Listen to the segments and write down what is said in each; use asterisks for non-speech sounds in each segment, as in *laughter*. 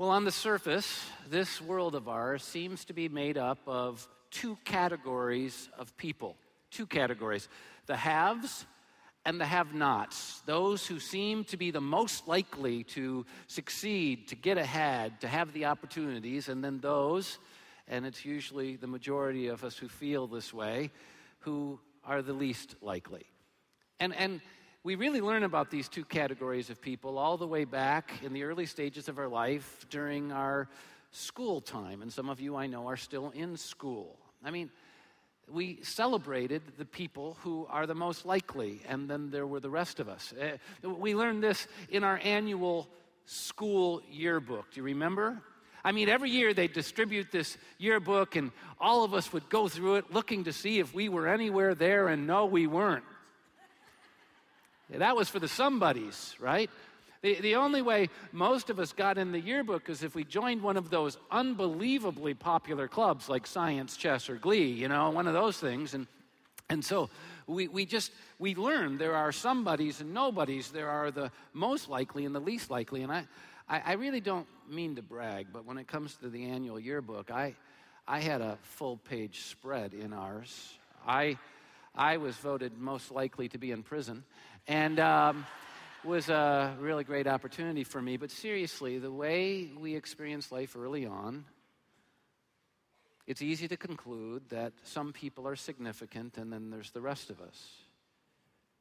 Well, on the surface, this world of ours seems to be made up of two categories of people. Two categories the haves and the have nots. Those who seem to be the most likely to succeed, to get ahead, to have the opportunities, and then those, and it's usually the majority of us who feel this way, who are the least likely. And, and we really learn about these two categories of people all the way back in the early stages of our life during our school time. And some of you I know are still in school. I mean, we celebrated the people who are the most likely, and then there were the rest of us. Uh, we learned this in our annual school yearbook. Do you remember? I mean, every year they distribute this yearbook, and all of us would go through it looking to see if we were anywhere there, and no, we weren't. That was for the somebodies, right? The, the only way most of us got in the yearbook is if we joined one of those unbelievably popular clubs like science, chess, or glee, you know, one of those things. And, and so we, we just, we learned there are somebodies and nobodies. There are the most likely and the least likely. And I, I, I really don't mean to brag, but when it comes to the annual yearbook, I, I had a full page spread in ours. I, I was voted most likely to be in prison. And um, was a really great opportunity for me. But seriously, the way we experience life early on, it's easy to conclude that some people are significant and then there's the rest of us.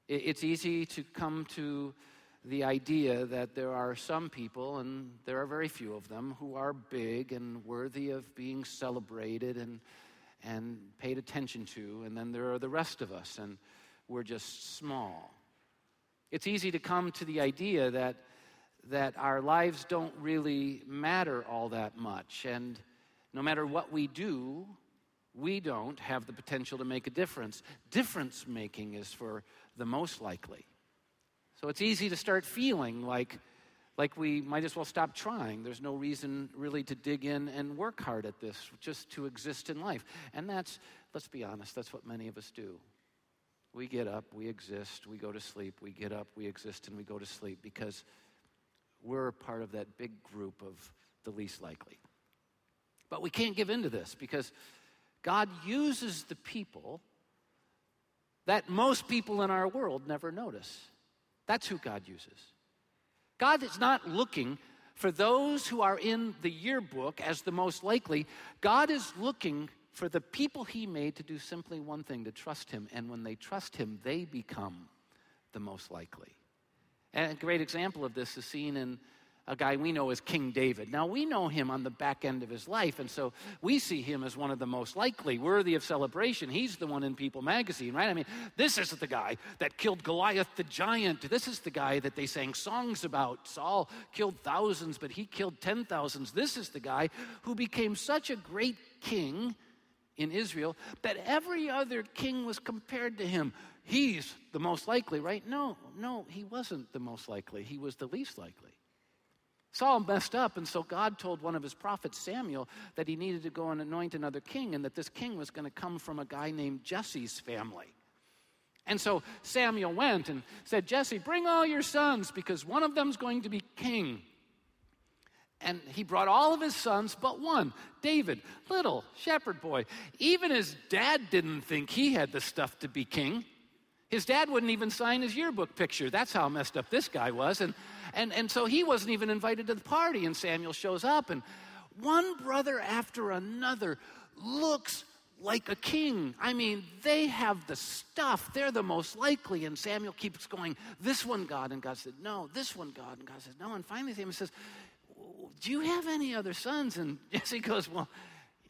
It's easy to come to the idea that there are some people, and there are very few of them, who are big and worthy of being celebrated and, and paid attention to, and then there are the rest of us, and we're just small. It's easy to come to the idea that, that our lives don't really matter all that much. And no matter what we do, we don't have the potential to make a difference. Difference making is for the most likely. So it's easy to start feeling like, like we might as well stop trying. There's no reason really to dig in and work hard at this, just to exist in life. And that's, let's be honest, that's what many of us do. We get up, we exist, we go to sleep, we get up, we exist, and we go to sleep because we're a part of that big group of the least likely. But we can't give in to this because God uses the people that most people in our world never notice. That's who God uses. God is not looking for those who are in the yearbook as the most likely. God is looking for the people he made to do simply one thing to trust him. And when they trust him, they become the most likely. And a great example of this is seen in a guy we know as King David. Now, we know him on the back end of his life, and so we see him as one of the most likely, worthy of celebration. He's the one in People magazine, right? I mean, this is the guy that killed Goliath the giant. This is the guy that they sang songs about. Saul killed thousands, but he killed ten thousands. This is the guy who became such a great king in Israel that every other king was compared to him. He's the most likely, right? No, no, he wasn't the most likely. He was the least likely. Saul messed up, and so God told one of his prophets, Samuel, that he needed to go and anoint another king, and that this king was going to come from a guy named Jesse's family. And so Samuel went and said, Jesse, bring all your sons, because one of them's going to be king. And he brought all of his sons but one, David, little shepherd boy. Even his dad didn't think he had the stuff to be king. His dad wouldn't even sign his yearbook picture. That's how messed up this guy was. And, and, and so he wasn't even invited to the party. And Samuel shows up, and one brother after another looks like a king. I mean, they have the stuff. They're the most likely. And Samuel keeps going, This one, God. And God said, No. This one, God. And God says, No. And finally, Samuel says, do you have any other sons? And *laughs* Jesse goes, Well,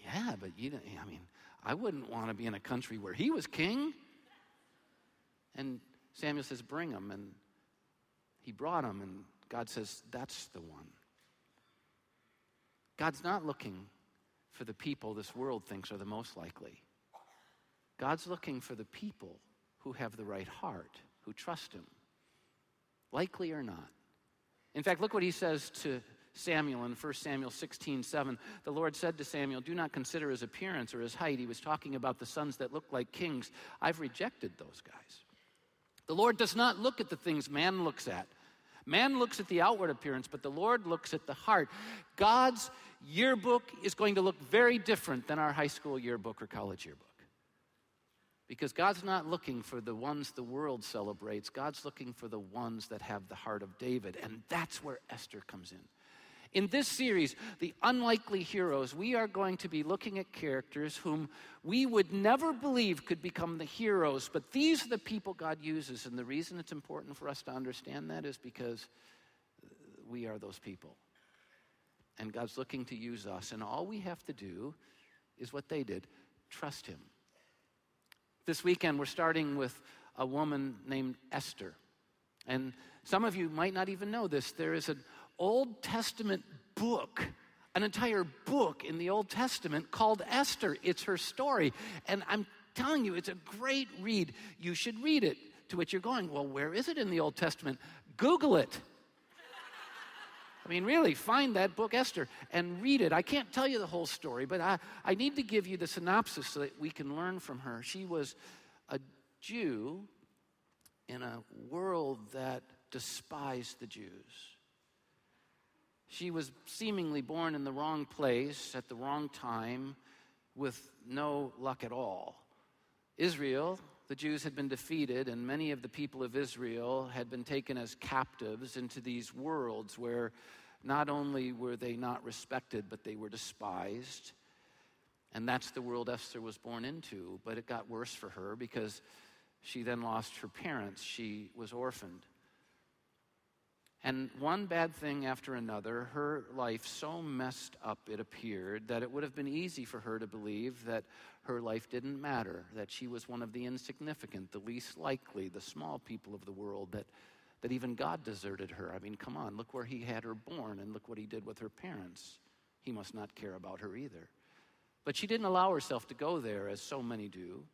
yeah, but you know, I mean, I wouldn't want to be in a country where he was king. And Samuel says, Bring him. And he brought him, and God says, That's the one. God's not looking for the people this world thinks are the most likely. God's looking for the people who have the right heart, who trust Him, likely or not. In fact, look what he says to Samuel in 1 Samuel 16, 7. The Lord said to Samuel, Do not consider his appearance or his height. He was talking about the sons that look like kings. I've rejected those guys. The Lord does not look at the things man looks at. Man looks at the outward appearance, but the Lord looks at the heart. God's yearbook is going to look very different than our high school yearbook or college yearbook. Because God's not looking for the ones the world celebrates, God's looking for the ones that have the heart of David. And that's where Esther comes in. In this series, The Unlikely Heroes, we are going to be looking at characters whom we would never believe could become the heroes, but these are the people God uses. And the reason it's important for us to understand that is because we are those people. And God's looking to use us. And all we have to do is what they did trust Him. This weekend, we're starting with a woman named Esther. And some of you might not even know this. There is an Old Testament book, an entire book in the Old Testament called Esther. It's her story. And I'm telling you, it's a great read. You should read it. To which you're going, well, where is it in the Old Testament? Google it. I mean, really, find that book, Esther, and read it. I can't tell you the whole story, but I, I need to give you the synopsis so that we can learn from her. She was a Jew in a world that despised the Jews. She was seemingly born in the wrong place at the wrong time with no luck at all. Israel, the Jews had been defeated, and many of the people of Israel had been taken as captives into these worlds where not only were they not respected, but they were despised. And that's the world Esther was born into. But it got worse for her because she then lost her parents. She was orphaned. And one bad thing after another, her life so messed up, it appeared, that it would have been easy for her to believe that her life didn't matter, that she was one of the insignificant, the least likely, the small people of the world, that, that even God deserted her. I mean, come on, look where he had her born, and look what he did with her parents. He must not care about her either. But she didn't allow herself to go there, as so many do.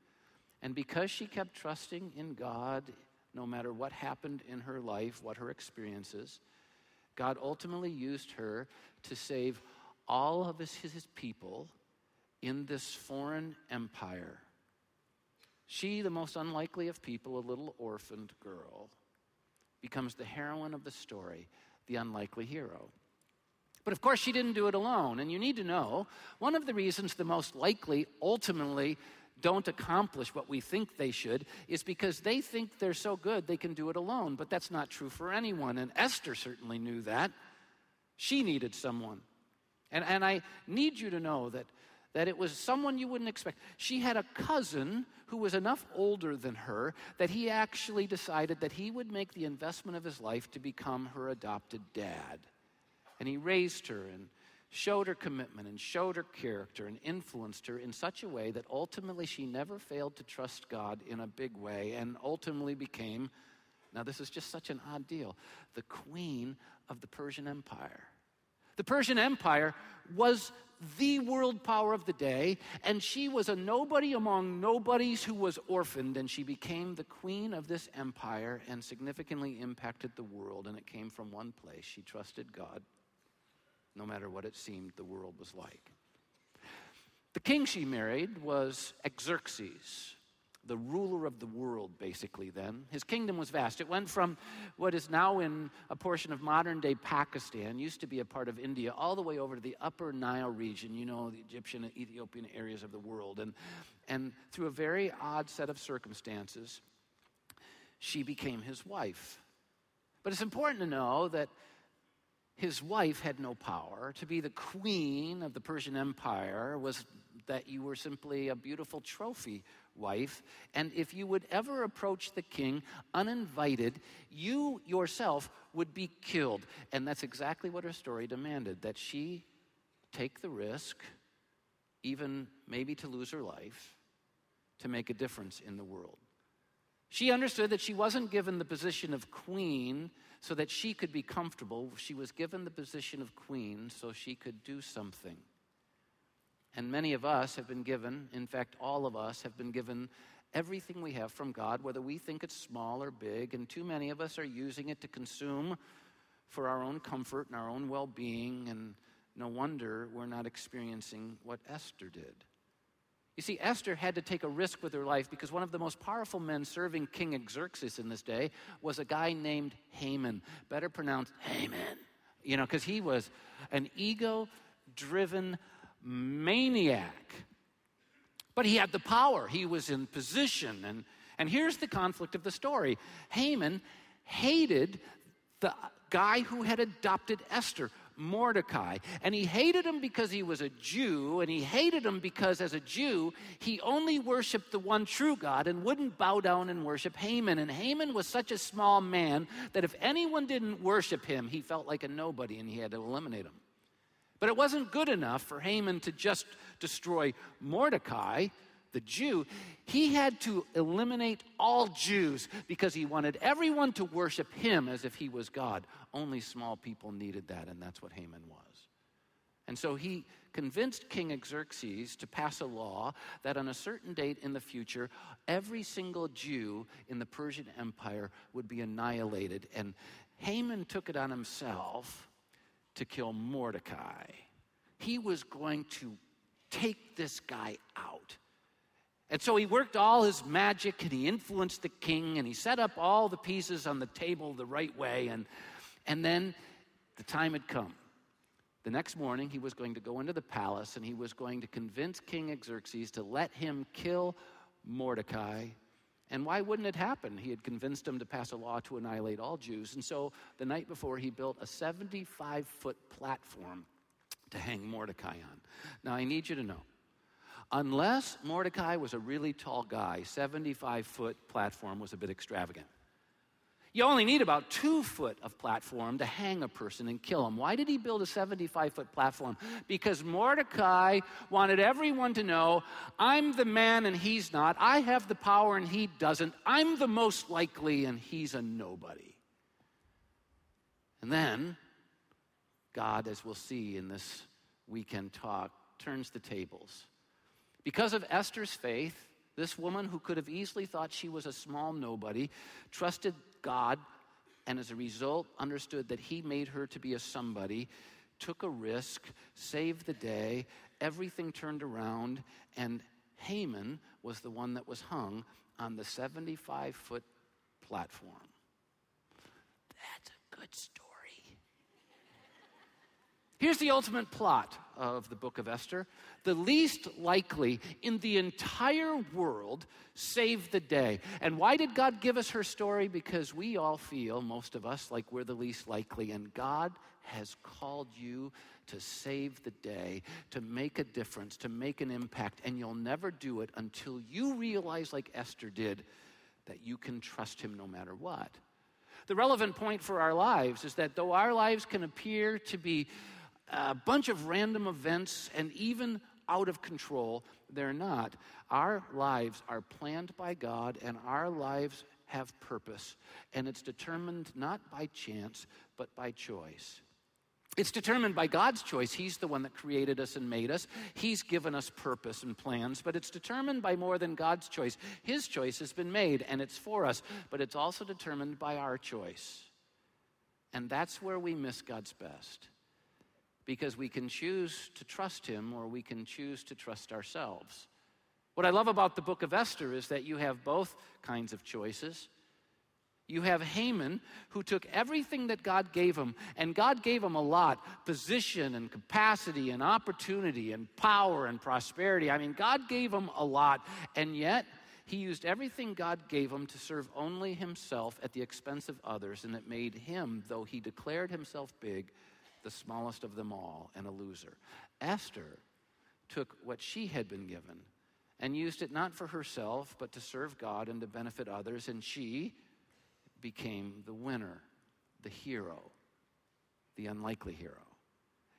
And because she kept trusting in God, no matter what happened in her life, what her experiences, God ultimately used her to save all of his, his people in this foreign empire. She, the most unlikely of people, a little orphaned girl, becomes the heroine of the story, the unlikely hero. But of course, she didn't do it alone. And you need to know one of the reasons the most likely ultimately don't accomplish what we think they should is because they think they're so good they can do it alone. But that's not true for anyone. And Esther certainly knew that. She needed someone. And, and I need you to know that, that it was someone you wouldn't expect. She had a cousin who was enough older than her that he actually decided that he would make the investment of his life to become her adopted dad. And he raised her and showed her commitment and showed her character and influenced her in such a way that ultimately she never failed to trust God in a big way and ultimately became, now this is just such an odd deal, the queen of the Persian Empire. The Persian Empire was the world power of the day, and she was a nobody among nobodies who was orphaned, and she became the queen of this empire and significantly impacted the world. And it came from one place. She trusted God no matter what it seemed the world was like. The king she married was Xerxes, the ruler of the world, basically, then. His kingdom was vast. It went from what is now in a portion of modern day Pakistan, used to be a part of India, all the way over to the upper Nile region, you know, the Egyptian and Ethiopian areas of the world. And, and through a very odd set of circumstances, she became his wife. But it's important to know that his wife had no power. To be the queen of the Persian Empire was that you were simply a beautiful trophy wife. And if you would ever approach the king uninvited, you yourself would be killed. And that's exactly what her story demanded that she take the risk, even maybe to lose her life, to make a difference in the world. She understood that she wasn't given the position of queen so that she could be comfortable. She was given the position of queen so she could do something. And many of us have been given, in fact, all of us have been given everything we have from God, whether we think it's small or big, and too many of us are using it to consume for our own comfort and our own well being, and no wonder we're not experiencing what Esther did. You see, Esther had to take a risk with her life because one of the most powerful men serving King Xerxes in this day was a guy named Haman, better pronounced Haman. You know, because he was an ego driven maniac. But he had the power, he was in position. And, and here's the conflict of the story Haman hated the guy who had adopted Esther. Mordecai. And he hated him because he was a Jew, and he hated him because, as a Jew, he only worshiped the one true God and wouldn't bow down and worship Haman. And Haman was such a small man that if anyone didn't worship him, he felt like a nobody and he had to eliminate him. But it wasn't good enough for Haman to just destroy Mordecai the Jew, he had to eliminate all Jews because he wanted everyone to worship him as if he was God. Only small people needed that, and that's what Haman was. And so he convinced King Xerxes to pass a law that on a certain date in the future, every single Jew in the Persian Empire would be annihilated. And Haman took it on himself to kill Mordecai. He was going to take this guy out. And so he worked all his magic and he influenced the king and he set up all the pieces on the table the right way. And, and then the time had come. The next morning, he was going to go into the palace and he was going to convince King Xerxes to let him kill Mordecai. And why wouldn't it happen? He had convinced him to pass a law to annihilate all Jews. And so the night before, he built a 75 foot platform to hang Mordecai on. Now, I need you to know Unless Mordecai was a really tall guy, 75 foot platform was a bit extravagant. You only need about two foot of platform to hang a person and kill him. Why did he build a 75 foot platform? Because Mordecai wanted everyone to know I'm the man and he's not. I have the power and he doesn't. I'm the most likely and he's a nobody. And then, God, as we'll see in this weekend talk, turns the tables. Because of Esther's faith, this woman who could have easily thought she was a small nobody trusted God and as a result understood that he made her to be a somebody, took a risk, saved the day, everything turned around, and Haman was the one that was hung on the 75 foot platform. That's a good story. Here's the ultimate plot of the book of Esther the least likely in the entire world saved the day. And why did God give us her story? Because we all feel, most of us, like we're the least likely. And God has called you to save the day, to make a difference, to make an impact. And you'll never do it until you realize, like Esther did, that you can trust Him no matter what. The relevant point for our lives is that though our lives can appear to be a bunch of random events and even out of control. They're not. Our lives are planned by God, and our lives have purpose. And it's determined not by chance, but by choice. It's determined by God's choice. He's the one that created us and made us. He's given us purpose and plans, but it's determined by more than God's choice. His choice has been made and it's for us, but it's also determined by our choice. And that's where we miss God's best because we can choose to trust him or we can choose to trust ourselves. What I love about the book of Esther is that you have both kinds of choices. You have Haman, who took everything that God gave him, and God gave him a lot position and capacity and opportunity and power and prosperity. I mean, God gave him a lot, and yet he used everything God gave him to serve only himself at the expense of others, and it made him, though he declared himself big, the smallest of them all and a loser. Esther took what she had been given and used it not for herself, but to serve God and to benefit others, and she became the winner, the hero, the unlikely hero.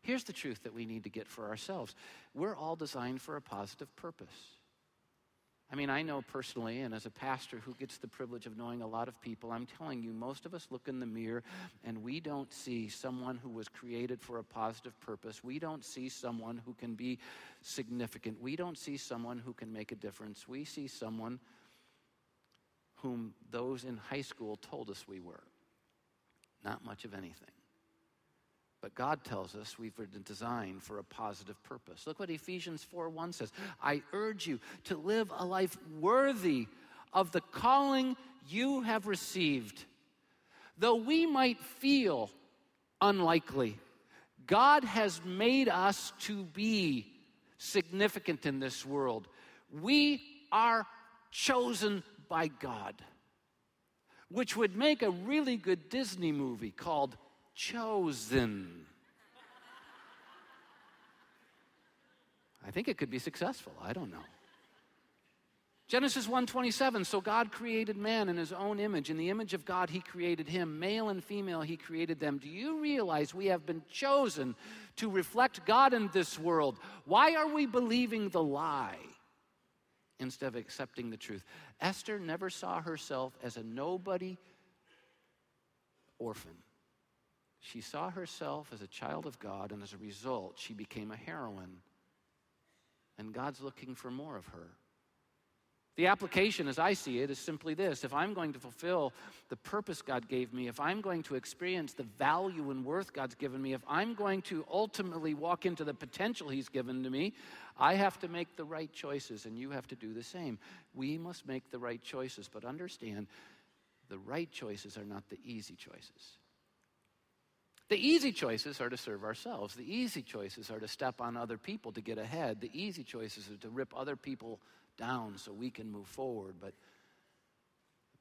Here's the truth that we need to get for ourselves we're all designed for a positive purpose. I mean, I know personally, and as a pastor who gets the privilege of knowing a lot of people, I'm telling you, most of us look in the mirror and we don't see someone who was created for a positive purpose. We don't see someone who can be significant. We don't see someone who can make a difference. We see someone whom those in high school told us we were. Not much of anything. But God tells us we've been designed for a positive purpose. Look what Ephesians 4 1 says I urge you to live a life worthy of the calling you have received. Though we might feel unlikely, God has made us to be significant in this world. We are chosen by God, which would make a really good Disney movie called Chosen. I think it could be successful. I don't know. Genesis 1:27 So God created man in his own image in the image of God he created him male and female he created them Do you realize we have been chosen to reflect God in this world Why are we believing the lie instead of accepting the truth Esther never saw herself as a nobody orphan She saw herself as a child of God and as a result she became a heroine and God's looking for more of her the application, as I see it, is simply this if I'm going to fulfill the purpose God gave me, if I'm going to experience the value and worth God's given me, if I'm going to ultimately walk into the potential He's given to me, I have to make the right choices, and you have to do the same. We must make the right choices, but understand the right choices are not the easy choices. The easy choices are to serve ourselves. The easy choices are to step on other people to get ahead. The easy choices are to rip other people down so we can move forward. But,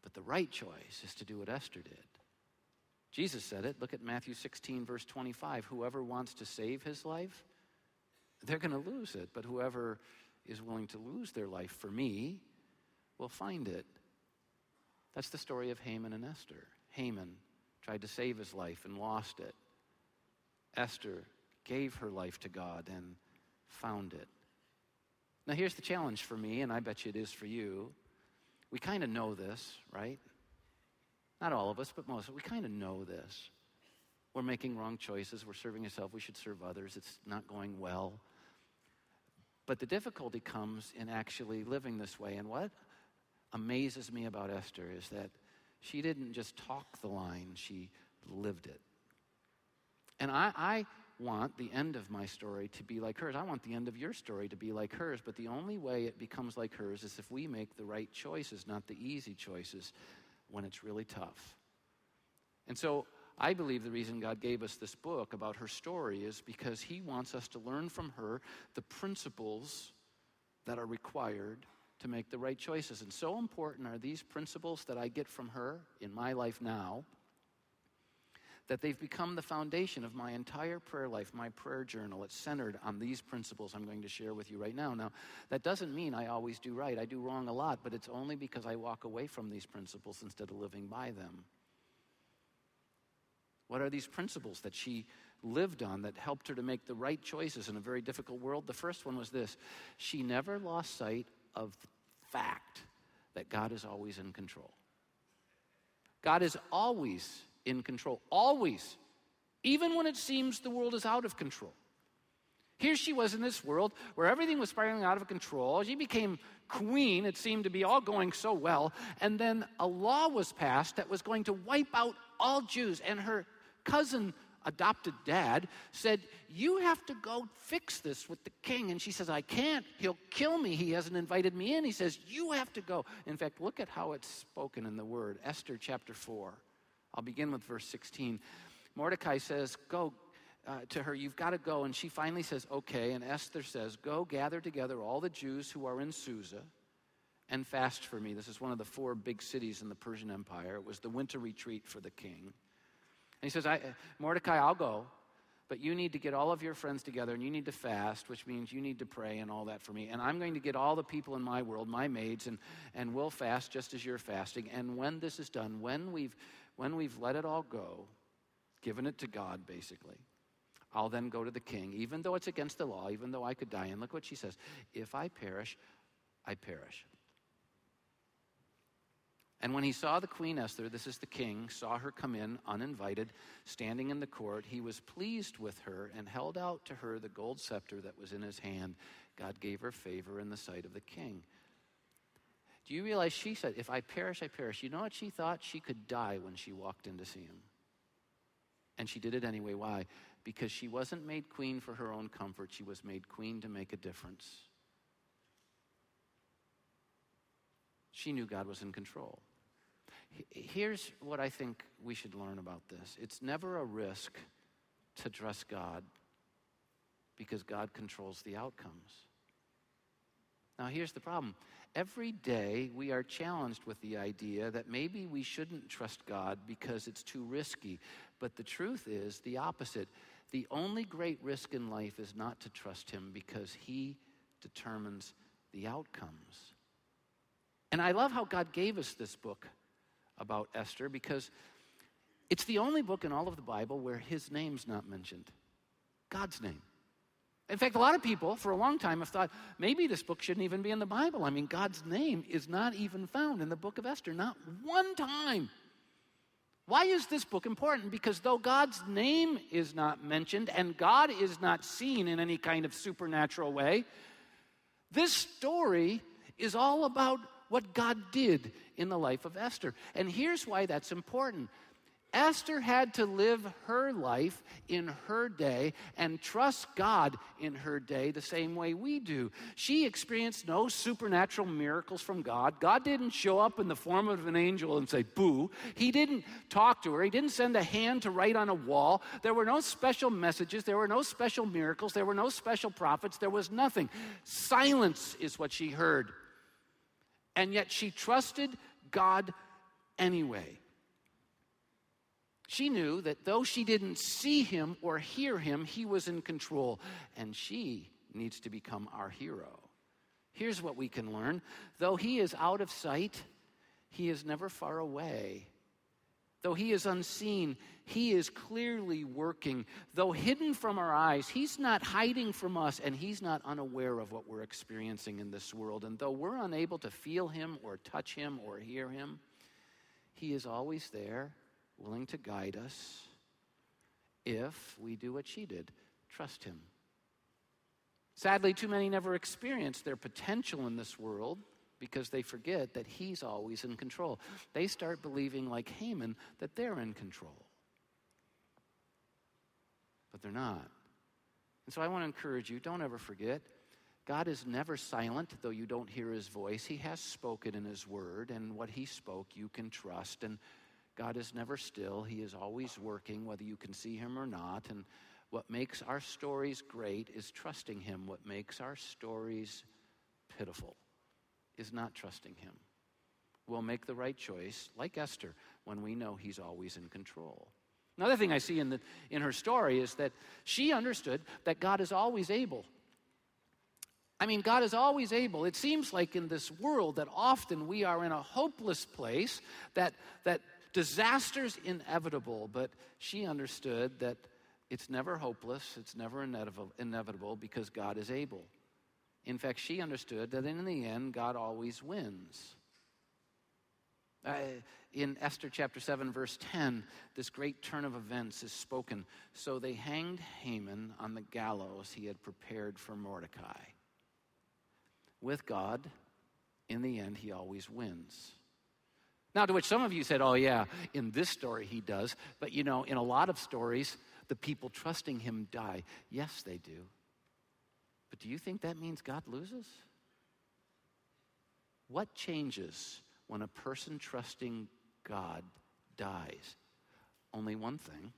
but the right choice is to do what Esther did. Jesus said it. Look at Matthew 16, verse 25. Whoever wants to save his life, they're going to lose it. But whoever is willing to lose their life for me will find it. That's the story of Haman and Esther. Haman tried to save his life and lost it. Esther gave her life to God and found it. Now, here's the challenge for me, and I bet you it is for you. We kind of know this, right? Not all of us, but most. We kind of know this. We're making wrong choices. We're serving ourselves. We should serve others. It's not going well. But the difficulty comes in actually living this way. And what amazes me about Esther is that she didn't just talk the line, she lived it. And I, I want the end of my story to be like hers. I want the end of your story to be like hers. But the only way it becomes like hers is if we make the right choices, not the easy choices, when it's really tough. And so I believe the reason God gave us this book about her story is because He wants us to learn from her the principles that are required to make the right choices. And so important are these principles that I get from her in my life now that they've become the foundation of my entire prayer life, my prayer journal. It's centered on these principles I'm going to share with you right now. Now, that doesn't mean I always do right. I do wrong a lot, but it's only because I walk away from these principles instead of living by them. What are these principles that she lived on that helped her to make the right choices in a very difficult world? The first one was this she never lost sight of fact that God is always in control. God is always in control, always, even when it seems the world is out of control. Here she was in this world where everything was spiraling out of control. She became queen. It seemed to be all going so well. And then a law was passed that was going to wipe out all Jews. And her cousin, adopted dad, said, You have to go fix this with the king. And she says, I can't. He'll kill me. He hasn't invited me in. He says, You have to go. In fact, look at how it's spoken in the word Esther chapter 4. I'll begin with verse 16. Mordecai says, Go uh, to her, you've got to go. And she finally says, Okay. And Esther says, Go gather together all the Jews who are in Susa and fast for me. This is one of the four big cities in the Persian Empire. It was the winter retreat for the king. And he says, Mordecai, I'll go, but you need to get all of your friends together and you need to fast, which means you need to pray and all that for me. And I'm going to get all the people in my world, my maids, and, and we'll fast just as you're fasting. And when this is done, when we've when we've let it all go, given it to God, basically, I'll then go to the king, even though it's against the law, even though I could die. And look what she says if I perish, I perish. And when he saw the queen Esther, this is the king, saw her come in uninvited, standing in the court, he was pleased with her and held out to her the gold scepter that was in his hand. God gave her favor in the sight of the king. Do you realize she said, If I perish, I perish? You know what she thought? She could die when she walked in to see him. And she did it anyway. Why? Because she wasn't made queen for her own comfort, she was made queen to make a difference. She knew God was in control. Here's what I think we should learn about this it's never a risk to trust God because God controls the outcomes. Now, here's the problem. Every day we are challenged with the idea that maybe we shouldn't trust God because it's too risky. But the truth is the opposite. The only great risk in life is not to trust Him because He determines the outcomes. And I love how God gave us this book about Esther because it's the only book in all of the Bible where His name's not mentioned God's name. In fact, a lot of people for a long time have thought maybe this book shouldn't even be in the Bible. I mean, God's name is not even found in the book of Esther, not one time. Why is this book important? Because though God's name is not mentioned and God is not seen in any kind of supernatural way, this story is all about what God did in the life of Esther. And here's why that's important Esther had to live her life in her day and trust God in her day the same way we do. She experienced no supernatural miracles from God. God didn't show up in the form of an angel and say, boo. He didn't talk to her. He didn't send a hand to write on a wall. There were no special messages. There were no special miracles. There were no special prophets. There was nothing. Silence is what she heard. And yet she trusted God anyway. She knew that though she didn't see him or hear him, he was in control. And she needs to become our hero. Here's what we can learn though he is out of sight, he is never far away. Though he is unseen, he is clearly working. Though hidden from our eyes, he's not hiding from us and he's not unaware of what we're experiencing in this world. And though we're unable to feel him or touch him or hear him, he is always there willing to guide us if we do what she did trust Him. Sadly, too many never experience their potential in this world because they forget that He's always in control. They start believing, like Haman, that they're in control. But they're not. And so I want to encourage you don't ever forget God is never silent, though you don't hear his voice. He has spoken in his word, and what he spoke you can trust. And God is never still, He is always working, whether you can see Him or not. And what makes our stories great is trusting Him. What makes our stories pitiful is not trusting Him. We'll make the right choice, like Esther, when we know He's always in control. Another thing I see in, the, in her story is that she understood that God is always able. I mean, God is always able. It seems like in this world that often we are in a hopeless place, that, that disaster's inevitable, but she understood that it's never hopeless, it's never inevitable because God is able. In fact, she understood that in the end, God always wins. Uh, in Esther chapter 7, verse 10, this great turn of events is spoken. So they hanged Haman on the gallows he had prepared for Mordecai. With God, in the end, he always wins. Now, to which some of you said, oh, yeah, in this story he does. But you know, in a lot of stories, the people trusting him die. Yes, they do. But do you think that means God loses? What changes when a person trusting God dies? Only one thing.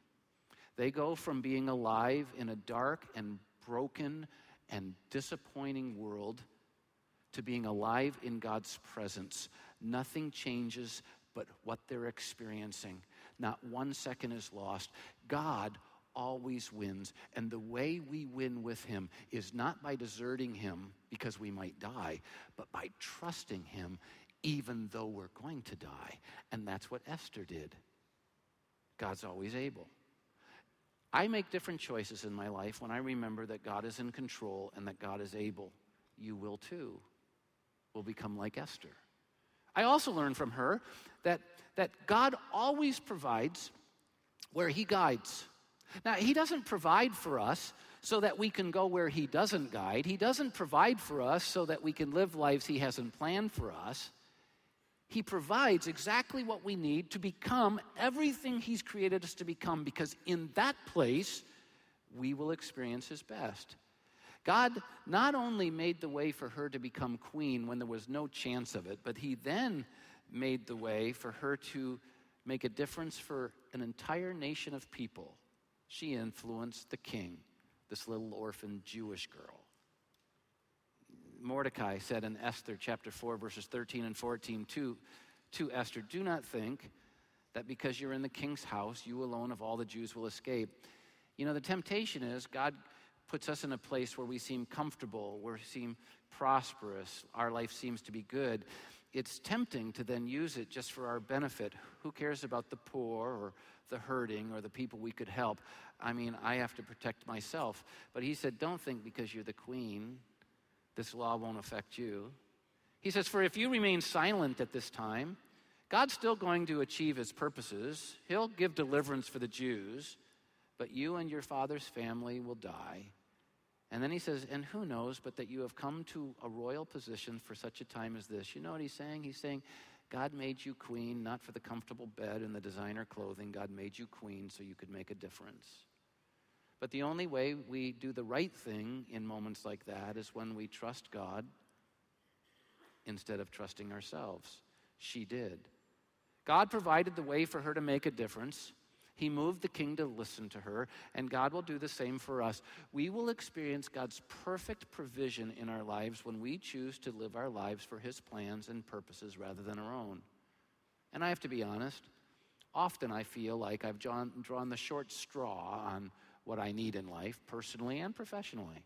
They go from being alive in a dark and broken and disappointing world to being alive in God's presence Nothing changes but what they're experiencing. Not one second is lost. God always wins. And the way we win with Him is not by deserting Him because we might die, but by trusting Him even though we're going to die. And that's what Esther did. God's always able. I make different choices in my life when I remember that God is in control and that God is able. You will too. Will become like Esther. I also learned from her that, that God always provides where He guides. Now, He doesn't provide for us so that we can go where He doesn't guide. He doesn't provide for us so that we can live lives He hasn't planned for us. He provides exactly what we need to become everything He's created us to become, because in that place, we will experience His best. God not only made the way for her to become queen when there was no chance of it, but He then made the way for her to make a difference for an entire nation of people. She influenced the king, this little orphan Jewish girl. Mordecai said in Esther chapter 4, verses 13 and 14 to, to Esther, Do not think that because you're in the king's house, you alone of all the Jews will escape. You know, the temptation is God puts us in a place where we seem comfortable, where we seem prosperous, our life seems to be good. It's tempting to then use it just for our benefit. Who cares about the poor or the hurting or the people we could help? I mean, I have to protect myself. But he said, Don't think because you're the queen this law won't affect you. He says, For if you remain silent at this time, God's still going to achieve his purposes. He'll give deliverance for the Jews, but you and your father's family will die. And then he says, And who knows but that you have come to a royal position for such a time as this? You know what he's saying? He's saying, God made you queen not for the comfortable bed and the designer clothing. God made you queen so you could make a difference. But the only way we do the right thing in moments like that is when we trust God instead of trusting ourselves. She did. God provided the way for her to make a difference. He moved the king to listen to her, and God will do the same for us. We will experience God's perfect provision in our lives when we choose to live our lives for His plans and purposes rather than our own. And I have to be honest, often I feel like I've drawn, drawn the short straw on what I need in life, personally and professionally.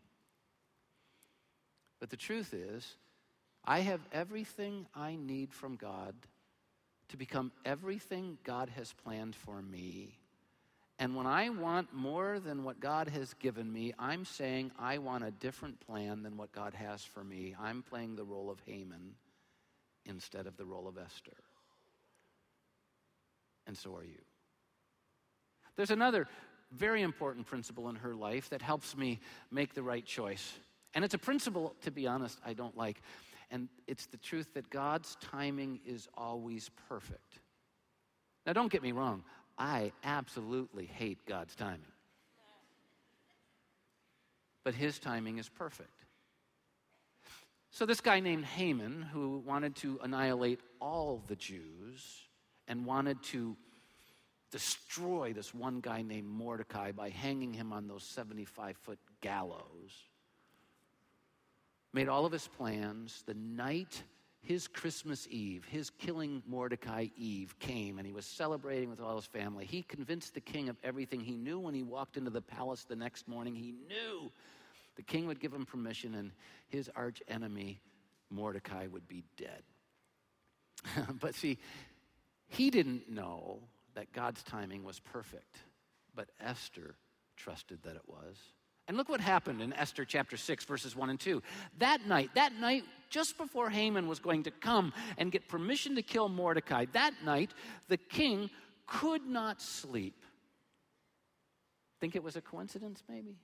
But the truth is, I have everything I need from God to become everything God has planned for me. And when I want more than what God has given me, I'm saying I want a different plan than what God has for me. I'm playing the role of Haman instead of the role of Esther. And so are you. There's another very important principle in her life that helps me make the right choice. And it's a principle, to be honest, I don't like. And it's the truth that God's timing is always perfect. Now, don't get me wrong, I absolutely hate God's timing. But his timing is perfect. So, this guy named Haman, who wanted to annihilate all the Jews and wanted to destroy this one guy named Mordecai by hanging him on those 75 foot gallows. Made all of his plans. The night his Christmas Eve, his killing Mordecai Eve came, and he was celebrating with all his family. He convinced the king of everything. He knew when he walked into the palace the next morning, he knew the king would give him permission, and his arch enemy, Mordecai, would be dead. *laughs* but see, he didn't know that God's timing was perfect, but Esther trusted that it was. And look what happened in Esther chapter 6, verses 1 and 2. That night, that night, just before Haman was going to come and get permission to kill Mordecai, that night, the king could not sleep. Think it was a coincidence, maybe?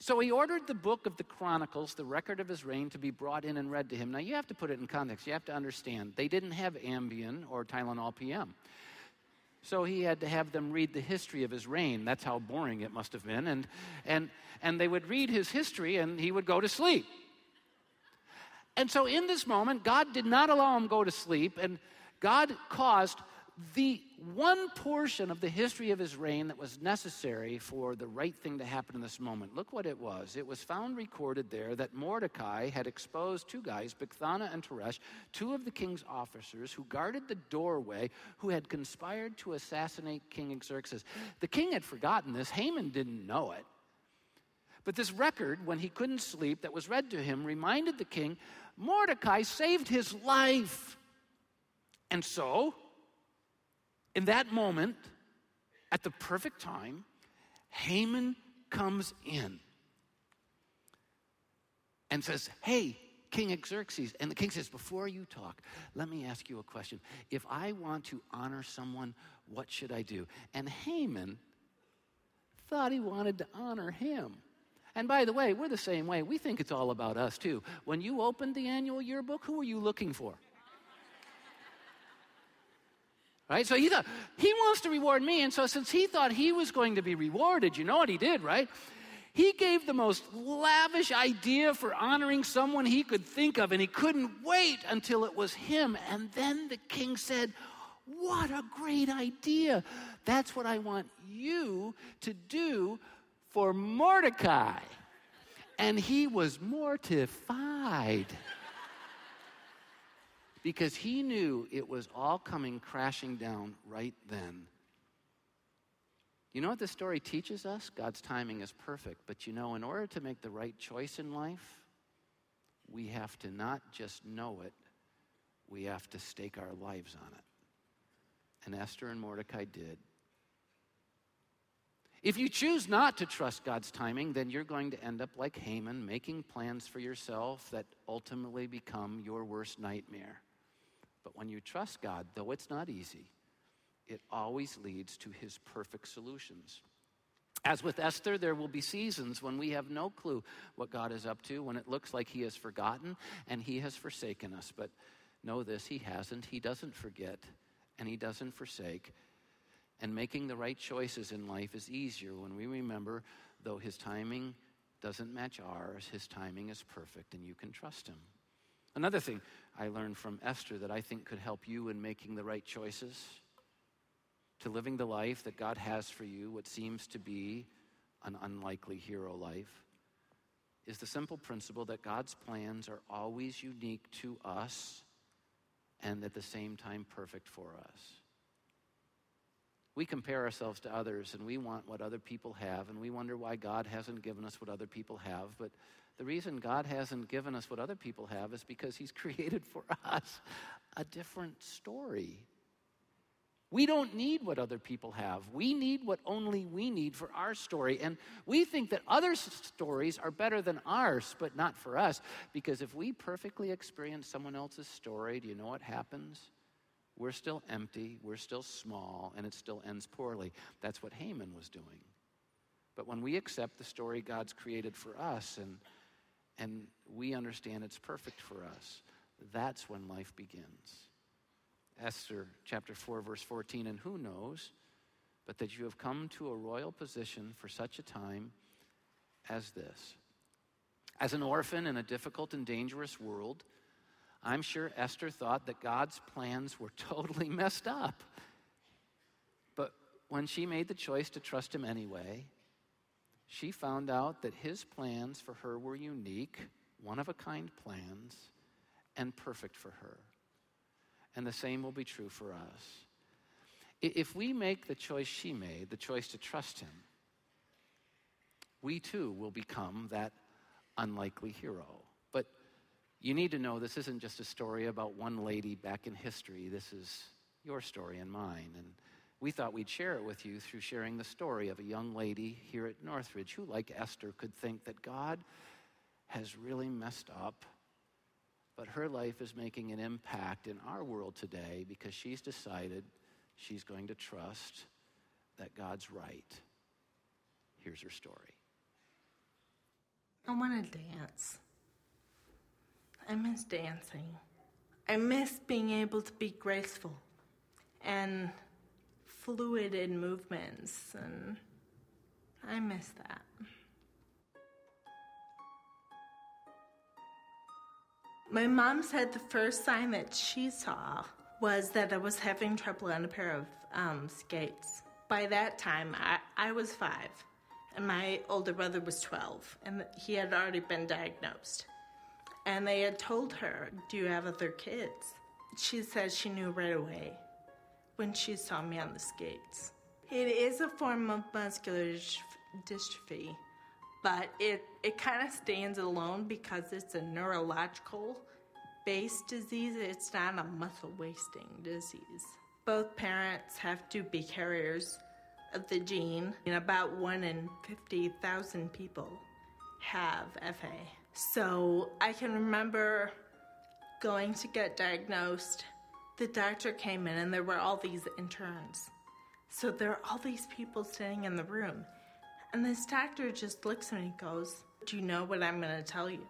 So he ordered the book of the Chronicles, the record of his reign, to be brought in and read to him. Now you have to put it in context. You have to understand. They didn't have Ambien or Tylenol PM. So he had to have them read the history of his reign. That's how boring it must have been. And, and, and they would read his history and he would go to sleep. And so in this moment, God did not allow him go to sleep, and God caused the one portion of the history of his reign that was necessary for the right thing to happen in this moment. Look what it was. It was found recorded there that Mordecai had exposed two guys, Bigthana and Teresh, two of the king's officers who guarded the doorway, who had conspired to assassinate King Xerxes. The king had forgotten this. Haman didn't know it. But this record, when he couldn't sleep, that was read to him, reminded the king Mordecai saved his life. And so, in that moment, at the perfect time, Haman comes in and says, Hey, King Xerxes. And the king says, Before you talk, let me ask you a question. If I want to honor someone, what should I do? And Haman thought he wanted to honor him. And by the way, we're the same way. We think it's all about us too. When you opened the annual yearbook, who were you looking for? Right? So he thought, he wants to reward me. And so since he thought he was going to be rewarded, you know what he did, right? He gave the most lavish idea for honoring someone he could think of, and he couldn't wait until it was him. And then the king said, What a great idea! That's what I want you to do for Mordecai. And he was mortified because he knew it was all coming crashing down right then. You know what this story teaches us? God's timing is perfect. But you know, in order to make the right choice in life, we have to not just know it, we have to stake our lives on it. And Esther and Mordecai did. If you choose not to trust God's timing, then you're going to end up like Haman, making plans for yourself that ultimately become your worst nightmare. But when you trust God, though it's not easy, it always leads to his perfect solutions. As with Esther, there will be seasons when we have no clue what God is up to, when it looks like he has forgotten and he has forsaken us. But know this, he hasn't. He doesn't forget and he doesn't forsake. And making the right choices in life is easier when we remember, though his timing doesn't match ours, his timing is perfect and you can trust him. Another thing I learned from Esther that I think could help you in making the right choices to living the life that God has for you, what seems to be an unlikely hero life, is the simple principle that God's plans are always unique to us and at the same time perfect for us. We compare ourselves to others and we want what other people have, and we wonder why God hasn't given us what other people have. But the reason God hasn't given us what other people have is because He's *laughs* created for us a different story. We don't need what other people have. We need what only we need for our story. And we think that other stories are better than ours, but not for us. Because if we perfectly experience someone else's story, do you know what happens? We're still empty, we're still small, and it still ends poorly. That's what Haman was doing. But when we accept the story God's created for us and and we understand it's perfect for us, that's when life begins. Esther chapter 4, verse 14, and who knows but that you have come to a royal position for such a time as this. As an orphan in a difficult and dangerous world, I'm sure Esther thought that God's plans were *laughs* totally messed up. But when she made the choice to trust him anyway, she found out that his plans for her were unique, one of a kind plans, and perfect for her. And the same will be true for us. If we make the choice she made, the choice to trust him, we too will become that unlikely hero. But you need to know this isn't just a story about one lady back in history. This is your story and mine. And we thought we'd share it with you through sharing the story of a young lady here at Northridge who, like Esther, could think that God has really messed up, but her life is making an impact in our world today because she's decided she's going to trust that God's right. Here's her story. I want to dance. I miss dancing. I miss being able to be graceful and fluid in movements, and I miss that. My mom said the first sign that she saw was that I was having trouble on a pair of um, skates. By that time, I, I was five, and my older brother was 12, and he had already been diagnosed. And they had told her, Do you have other kids? She said she knew right away when she saw me on the skates. It is a form of muscular dystrophy, but it, it kind of stands alone because it's a neurological based disease. It's not a muscle wasting disease. Both parents have to be carriers of the gene, and about 1 in 50,000 people have FA. So I can remember going to get diagnosed the doctor came in and there were all these interns. So there are all these people sitting in the room. And this doctor just looks at me and goes, Do you know what I'm going to tell you?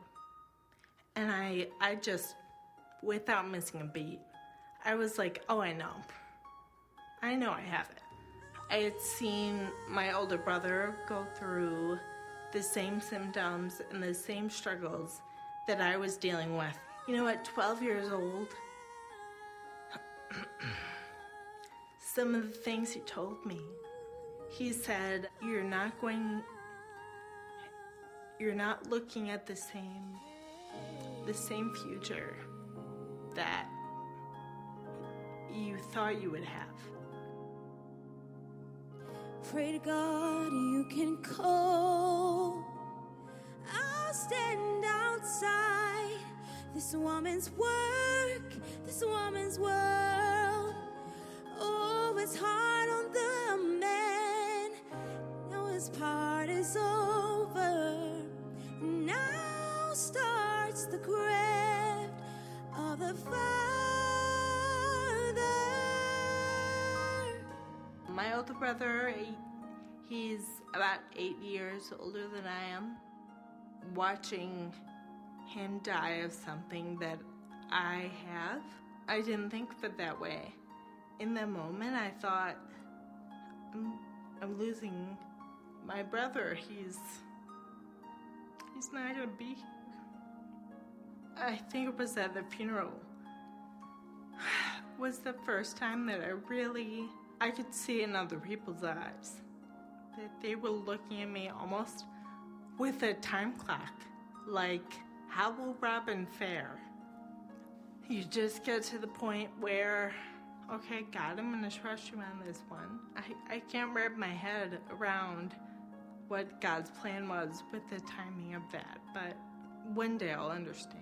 And I, I just, without missing a beat, I was like, Oh, I know. I know I have it. I had seen my older brother go through the same symptoms and the same struggles that I was dealing with. You know, at 12 years old, some of the things he told me, he said, You're not going, you're not looking at the same, the same future that you thought you would have. Pray to God you can call. I'll stand outside this woman's work, this woman's world. Oh, it's hard on the man. Now his part is over. Now starts the craft of the Father. My older brother, he's about eight years older than I am. Watching him die of something that I have, I didn't think of it that way. In the moment, I thought, I'm, I'm losing my brother. He's he's not gonna be. here." I think it was at the funeral *sighs* was the first time that I really I could see in other people's eyes that they were looking at me almost with a time clock, like how will Robin fare? You just get to the point where, okay, God, I'm gonna trust you on this one. I, I can't wrap my head around what God's plan was with the timing of that, but one day I'll understand.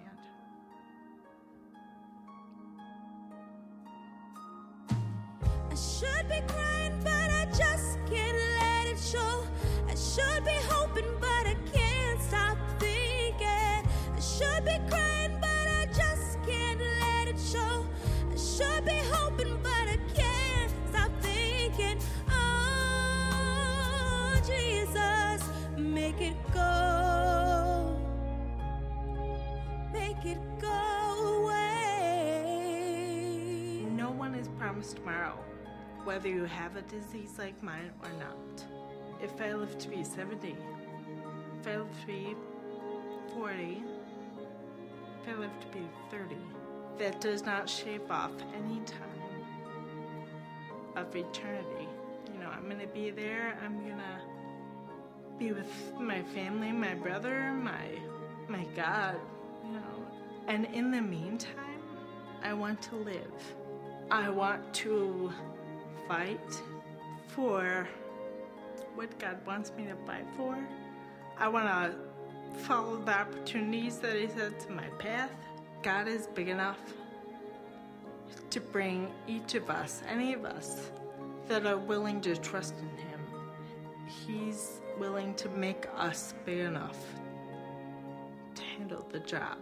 I should be crying, but I just can't let it show. I should be tomorrow, whether you have a disease like mine or not. If I live to be 70, if I live to be 40, if I live to be 30, that does not shave off any time of eternity. You know, I'm going to be there. I'm going to be with my family, my brother, my my God, you know. And in the meantime, I want to live. I want to fight for what God wants me to fight for. I want to follow the opportunities that He sets in my path. God is big enough to bring each of us, any of us, that are willing to trust in Him. He's willing to make us big enough to handle the job.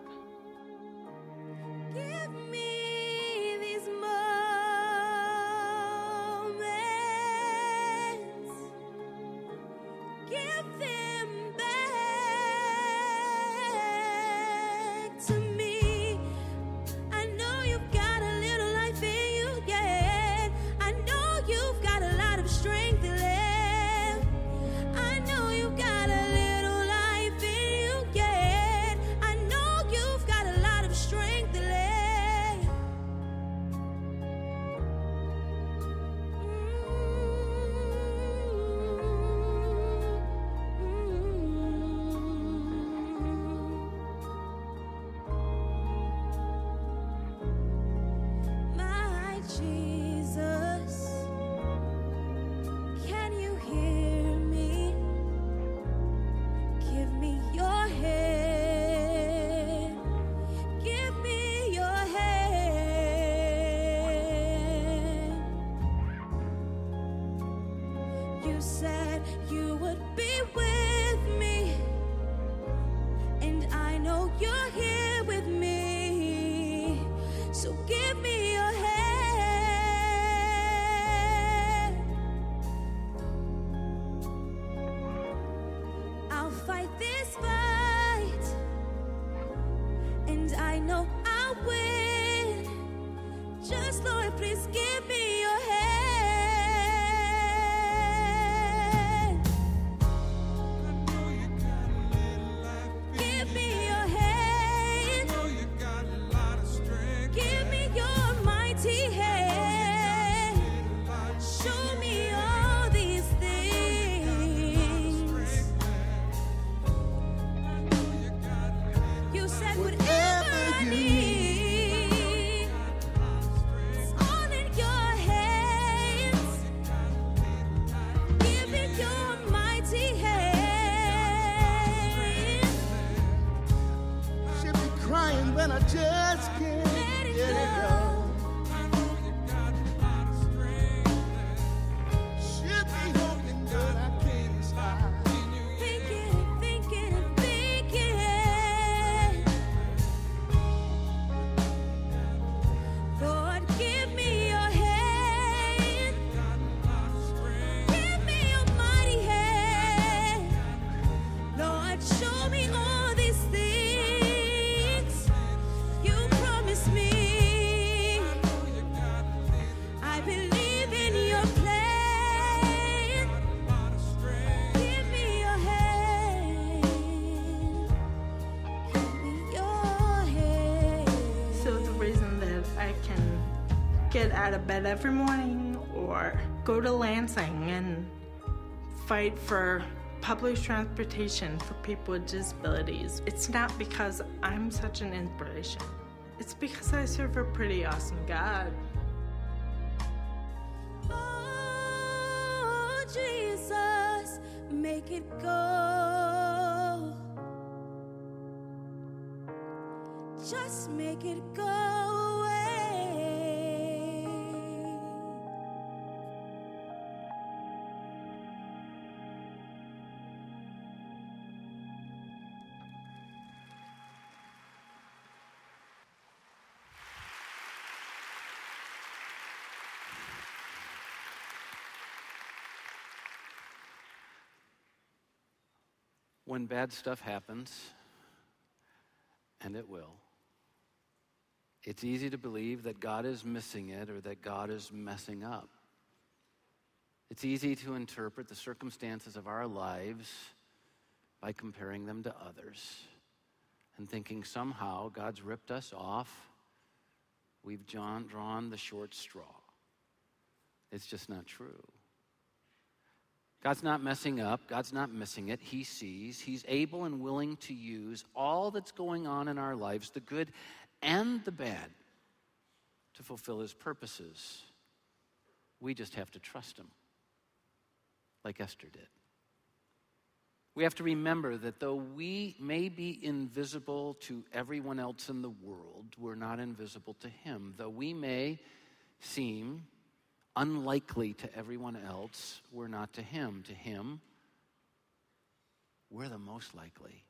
You said you would be with me, and I know you're here with me. So give bed every morning or go to Lansing and fight for public transportation for people with disabilities. It's not because I'm such an inspiration. It's because I serve a pretty awesome God. Oh, Jesus, make it go. Just make it go When bad stuff happens, and it will, it's easy to believe that God is missing it or that God is messing up. It's easy to interpret the circumstances of our lives by comparing them to others and thinking somehow God's ripped us off. We've drawn, the short straw. It's just not true. God's not messing up. God's not missing it. He sees. He's able and willing to use all that's going on in our lives, the good and the bad, to fulfill His purposes. We just have to trust Him, like Esther did. We have to remember that though we may be invisible to everyone else in the world, we're not invisible to Him. Though we may seem unlikely to everyone else, we're not to Him. To Him, we're the most likely.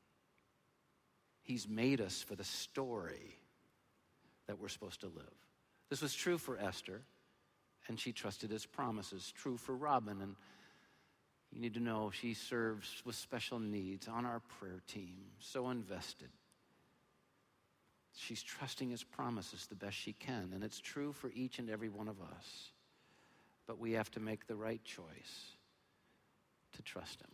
He's made us for the story that we're supposed to live. This was true for Esther, and she trusted his promises. True for Robin, and you need to know she serves with special needs on our prayer team, so invested. She's trusting his promises the best she can, and it's true for each and every one of us. But we have to make the right choice to trust him.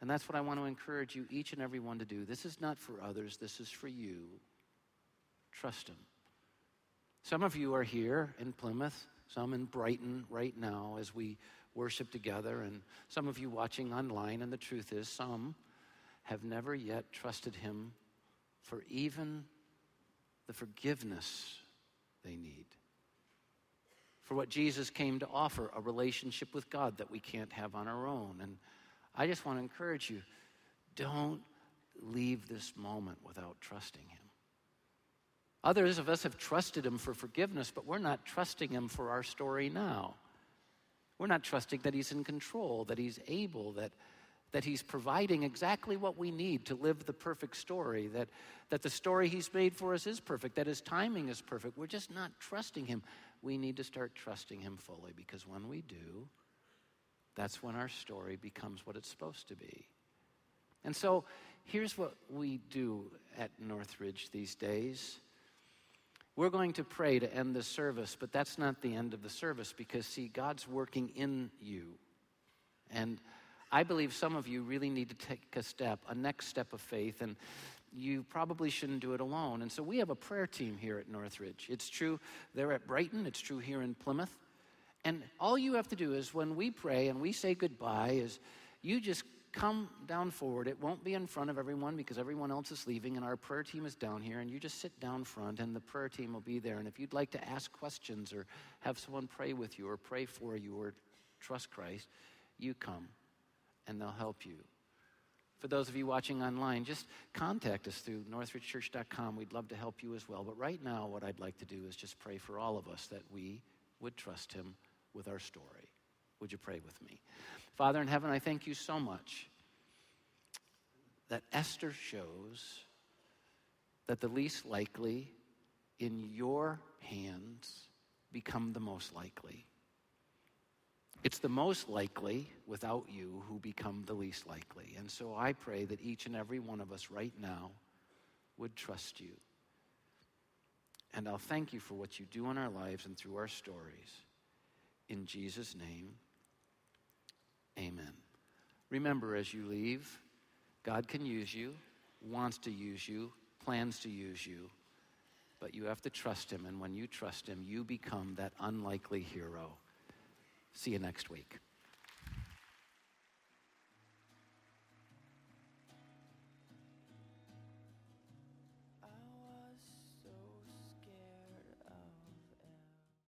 And that's what I want to encourage you, each and every one, to do. This is not for others, this is for you. Trust him. Some of you are here in Plymouth, some in Brighton right now as we worship together, and some of you watching online. And the truth is, some have never yet trusted him for even the forgiveness they need. For what Jesus came to offer, a relationship with God that we can't have on our own. And I just want to encourage you don't leave this moment without trusting Him. Others of us have trusted Him for forgiveness, but we're not trusting Him for our story now. We're not trusting that He's in control, that He's able, that, that He's providing exactly what we need to live the perfect story, that, that the story He's made for us is perfect, that His timing is perfect. We're just not trusting Him. We need to start trusting Him fully because when we do, that's when our story becomes what it's supposed to be. And so here's what we do at Northridge these days. We're going to pray to end the service, but that's not the end of the service because, see, God's working in you. And I believe some of you really need to take a step, a next step of faith, and you probably shouldn't do it alone. And so we have a prayer team here at Northridge. It's true there at Brighton, it's true here in Plymouth. And all you have to do is when we pray and we say goodbye, is you just come down forward. It won't be in front of everyone because everyone else is leaving, and our prayer team is down here. And you just sit down front, and the prayer team will be there. And if you'd like to ask questions or have someone pray with you or pray for you or trust Christ, you come and they'll help you. For those of you watching online, just contact us through northridgechurch.com. We'd love to help you as well. But right now, what I'd like to do is just pray for all of us that we would trust Him with our story. Would you pray with me? Father in heaven, I thank you so much that Esther shows that the least likely in your hands become the most likely. It's the most likely without you who become the least likely. And so I pray that each and every one of us right now would trust you. And I'll thank you for what you do in our lives and through our stories. In Jesus' name, amen. Remember as you leave, God can use you, wants to use you, plans to use you. but you have to trust Him. And when you trust Him, you become that unlikely hero. See you next week.